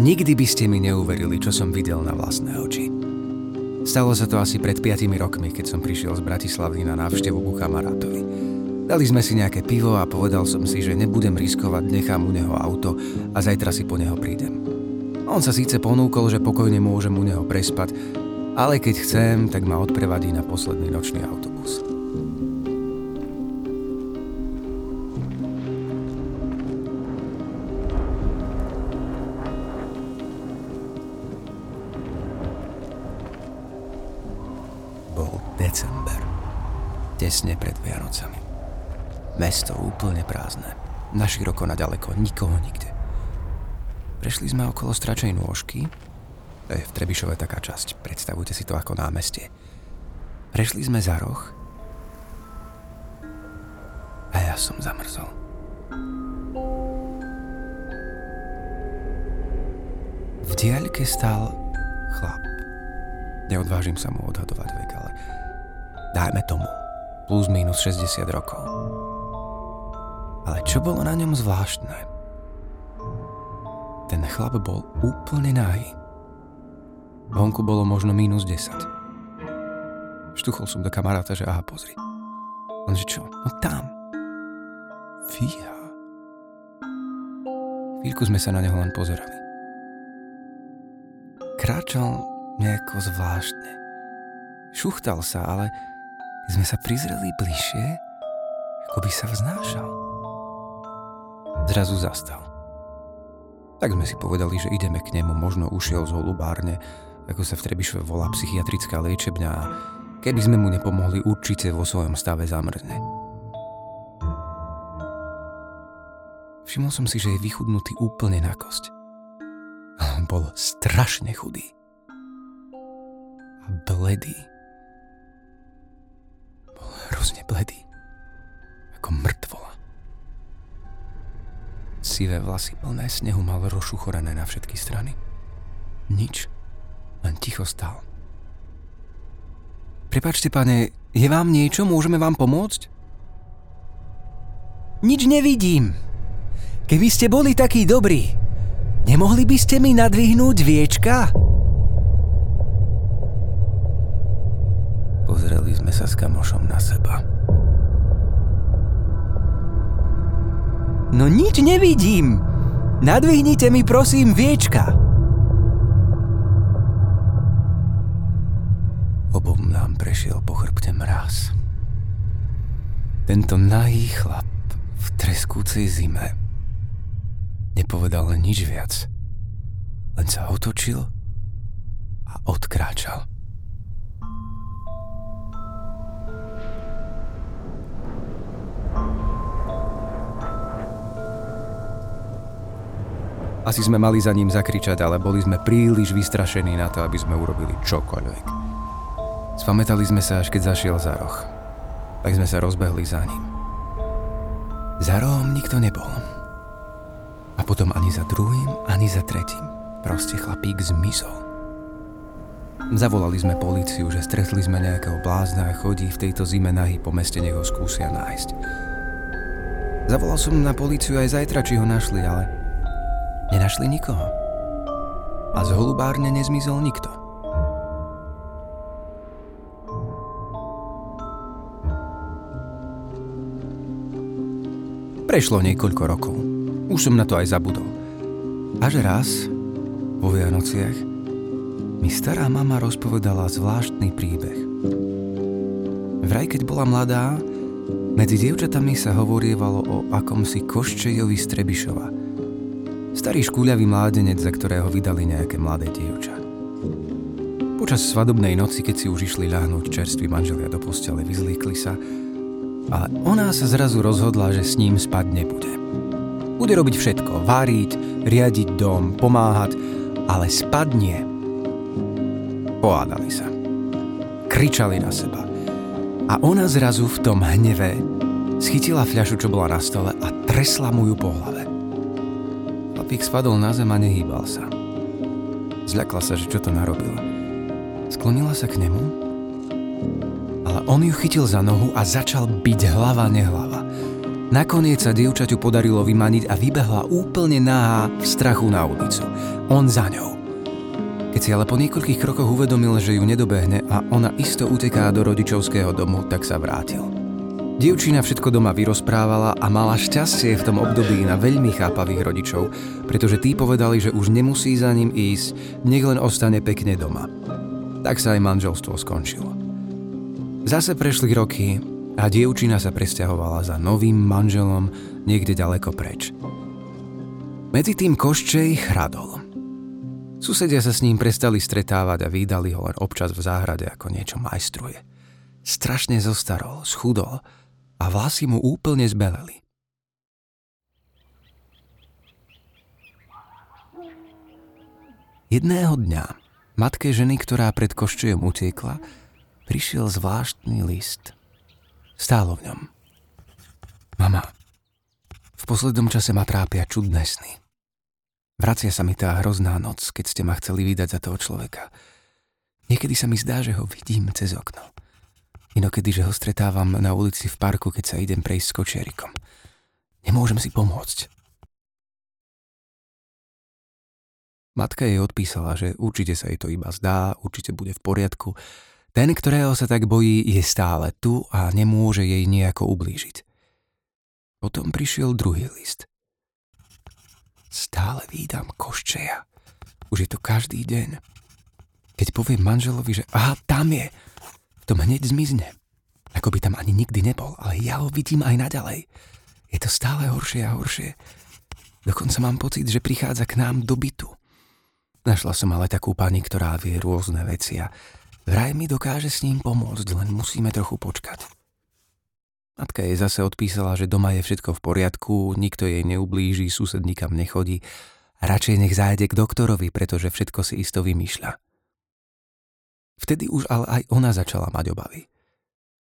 Nikdy by ste mi neuverili, čo som videl na vlastné oči. Stalo sa to asi pred 5 rokmi, keď som prišiel z Bratislavy na návštevu ku kamarátovi. Dali sme si nejaké pivo a povedal som si, že nebudem riskovať, nechám u neho auto a zajtra si po neho prídem. On sa síce ponúkol, že pokojne môžem u neho prespať, ale keď chcem, tak ma odprevadí na posledný nočný autobus. December. Tesne pred Vianocami. Mesto úplne prázdne. Na široko, na ďaleko, nikoho nikde. Prešli sme okolo stračej nôžky. To je v Trebišove taká časť. Predstavujte si to ako námestie. Prešli sme za roh. A ja som zamrzol. V diaľke stál chlap. Neodvážim sa mu odhadovať vek, ale dajme tomu, plus minus 60 rokov. Ale čo bolo na ňom zvláštne? Ten chlap bol úplne nahý. Vonku bolo možno minus 10. Štuchol som do kamaráta, že aha, pozri. Lenže čo? No tam. Fíha. Chvíľku sme sa na neho len pozerali. Kráčal nejako zvláštne. Šuchtal sa, ale sme sa prizreli bližšie, ako by sa vznášal. Zrazu zastal. Tak sme si povedali, že ideme k nemu, možno ušiel z holubárne, ako sa v Trebišove volá psychiatrická liečebňa a keby sme mu nepomohli, určite vo svojom stave zamrzne. Všimol som si, že je vychudnutý úplne na kosť. Bol strašne chudý. Bledý hrozne bledý. Ako mŕtvola. Sivé vlasy plné snehu mal rozšuchorené na všetky strany. Nič. Len ticho stál. Prepačte, pane, je vám niečo? Môžeme vám pomôcť? Nič nevidím. Keby ste boli takí dobrí, nemohli by ste mi nadvihnúť viečka? Pozreli sme sa s kamošom na seba. No nič nevidím. Nadvihnite mi prosím viečka. Obom nám prešiel po chrbte mraz. Tento nahý chlap v treskúcej zime nepovedal nič viac. Len sa otočil a odkráčal. Asi sme mali za ním zakričať, ale boli sme príliš vystrašení na to, aby sme urobili čokoľvek. Spametali sme sa, až keď zašiel za roh. Tak sme sa rozbehli za ním. Za rohom nikto nebol. A potom ani za druhým, ani za tretím. Proste chlapík zmizol. Zavolali sme políciu, že stretli sme nejakého blázna a chodí v tejto zime nahy po meste, nech ho skúsia nájsť. Zavolal som na políciu aj zajtra, či ho našli, ale Nenašli nikoho. A z holubárne nezmizol nikto. Prešlo niekoľko rokov. Už som na to aj zabudol. Až raz, vo Vianociach, mi stará mama rozpovedala zvláštny príbeh. Vraj, keď bola mladá, medzi dievčatami sa hovorievalo o akomsi Koščejovi Strebišova – Starý škúľavý mládenec, za ktorého vydali nejaké mladé dievča. Počas svadobnej noci, keď si už išli ľahnúť čerství manželia do postele, vyzlíkli sa, ale ona sa zrazu rozhodla, že s ním spať nebude. Bude robiť všetko, váriť, riadiť dom, pomáhať, ale spať nie. Pohádali sa. Kričali na seba. A ona zrazu v tom hneve schytila fľašu, čo bola na stole a tresla mu ju po hlave. Chlapík spadol na zem a nehýbal sa. Zľakla sa, že čo to narobila. Sklonila sa k nemu, ale on ju chytil za nohu a začal byť hlava nehlava. Nakoniec sa dievčaťu podarilo vymaniť a vybehla úplne nahá v strachu na ulicu. On za ňou. Keď si ale po niekoľkých krokoch uvedomil, že ju nedobehne a ona isto uteká do rodičovského domu, tak sa vrátil. Dievčina všetko doma vyrozprávala a mala šťastie v tom období na veľmi chápavých rodičov, pretože tí povedali, že už nemusí za ním ísť, nech len ostane pekne doma. Tak sa aj manželstvo skončilo. Zase prešli roky a dievčina sa presťahovala za novým manželom niekde ďaleko preč. Medzi tým Koščej chradol. Susedia sa s ním prestali stretávať a vydali ho len občas v záhrade ako niečo majstruje. Strašne zostarol, schudol a vlasy mu úplne zbeleli. Jedného dňa matke ženy, ktorá pred koščejom utiekla, prišiel zvláštny list. Stálo v ňom. Mama, v poslednom čase ma trápia čudné sny. Vracia sa mi tá hrozná noc, keď ste ma chceli vydať za toho človeka. Niekedy sa mi zdá, že ho vidím cez okno. Inokedy, že ho stretávam na ulici v parku, keď sa idem prejsť s kočiarikom. Nemôžem si pomôcť. Matka jej odpísala, že určite sa jej to iba zdá, určite bude v poriadku. Ten, ktorého sa tak bojí, je stále tu a nemôže jej nejako ublížiť. Potom prišiel druhý list. Stále vídam koščeja. Už je to každý deň. Keď poviem manželovi, že aha, tam je, to hneď zmizne. Ako by tam ani nikdy nebol, ale ja ho vidím aj naďalej. Je to stále horšie a horšie. Dokonca mám pocit, že prichádza k nám do bytu. Našla som ale takú pani, ktorá vie rôzne veci a vraj mi dokáže s ním pomôcť, len musíme trochu počkať. Matka jej zase odpísala, že doma je všetko v poriadku, nikto jej neublíži, sused nikam nechodí radšej nech zájde k doktorovi, pretože všetko si isto vymýšľa. Vtedy už ale aj ona začala mať obavy.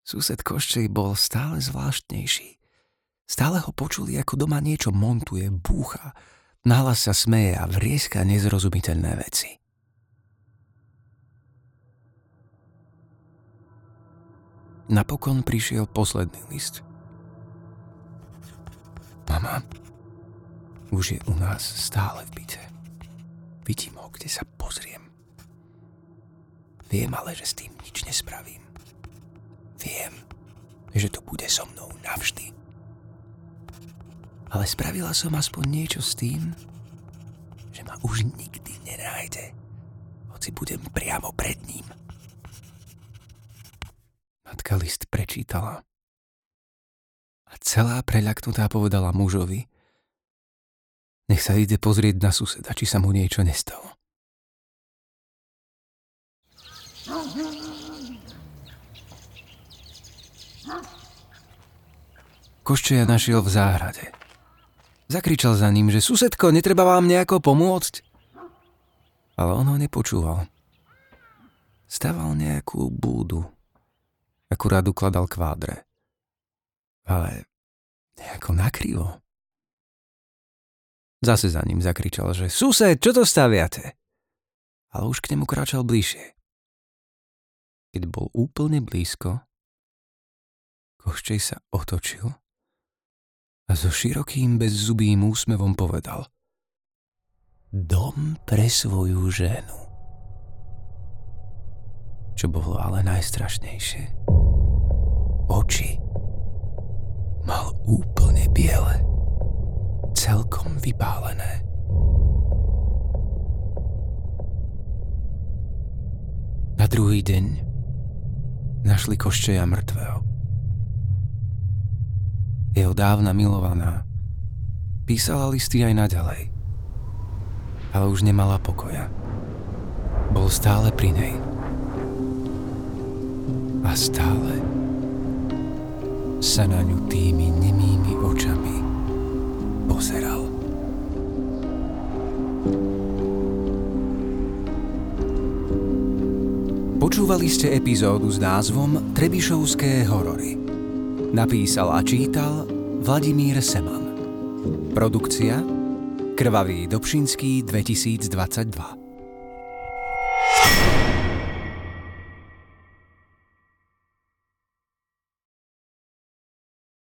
Sused Koščej bol stále zvláštnejší. Stále ho počuli, ako doma niečo montuje, búcha, nahlas sa smeje a vrieska nezrozumiteľné veci. Napokon prišiel posledný list. Mama, už je u nás stále v byte. Vidím ho, kde sa. Viem ale, že s tým nič nespravím. Viem, že to bude so mnou navždy. Ale spravila som aspoň niečo s tým, že ma už nikdy nenájde, hoci budem priamo pred ním. Matka list prečítala a celá preľaknutá povedala mužovi, nech sa ide pozrieť na suseda, či sa mu niečo nestalo. Koščeja našiel v záhrade. Zakričal za ním, že susedko, netreba vám nejako pomôcť? Ale on ho nepočúval. Staval nejakú búdu. Akurát ukladal kvádre. Ale nejako nakrivo. Zase za ním zakričal, že sused, čo to staviate? Ale už k nemu kráčal bližšie. Keď bol úplne blízko, Koščej sa otočil a so širokým bezzubým úsmevom povedal Dom pre svoju ženu. Čo bolo ale najstrašnejšie. Oči mal úplne biele, celkom vypálené. Na druhý deň našli koščeja mŕtvého jeho dávna milovaná. Písala listy aj naďalej, ale už nemala pokoja. Bol stále pri nej. A stále sa na ňu tými nemými očami pozeral. Počúvali ste epizódu s názvom Trebišovské horory. Napísal a čítal Vladimír Seman. Produkcia Krvavý Dobšinský 2022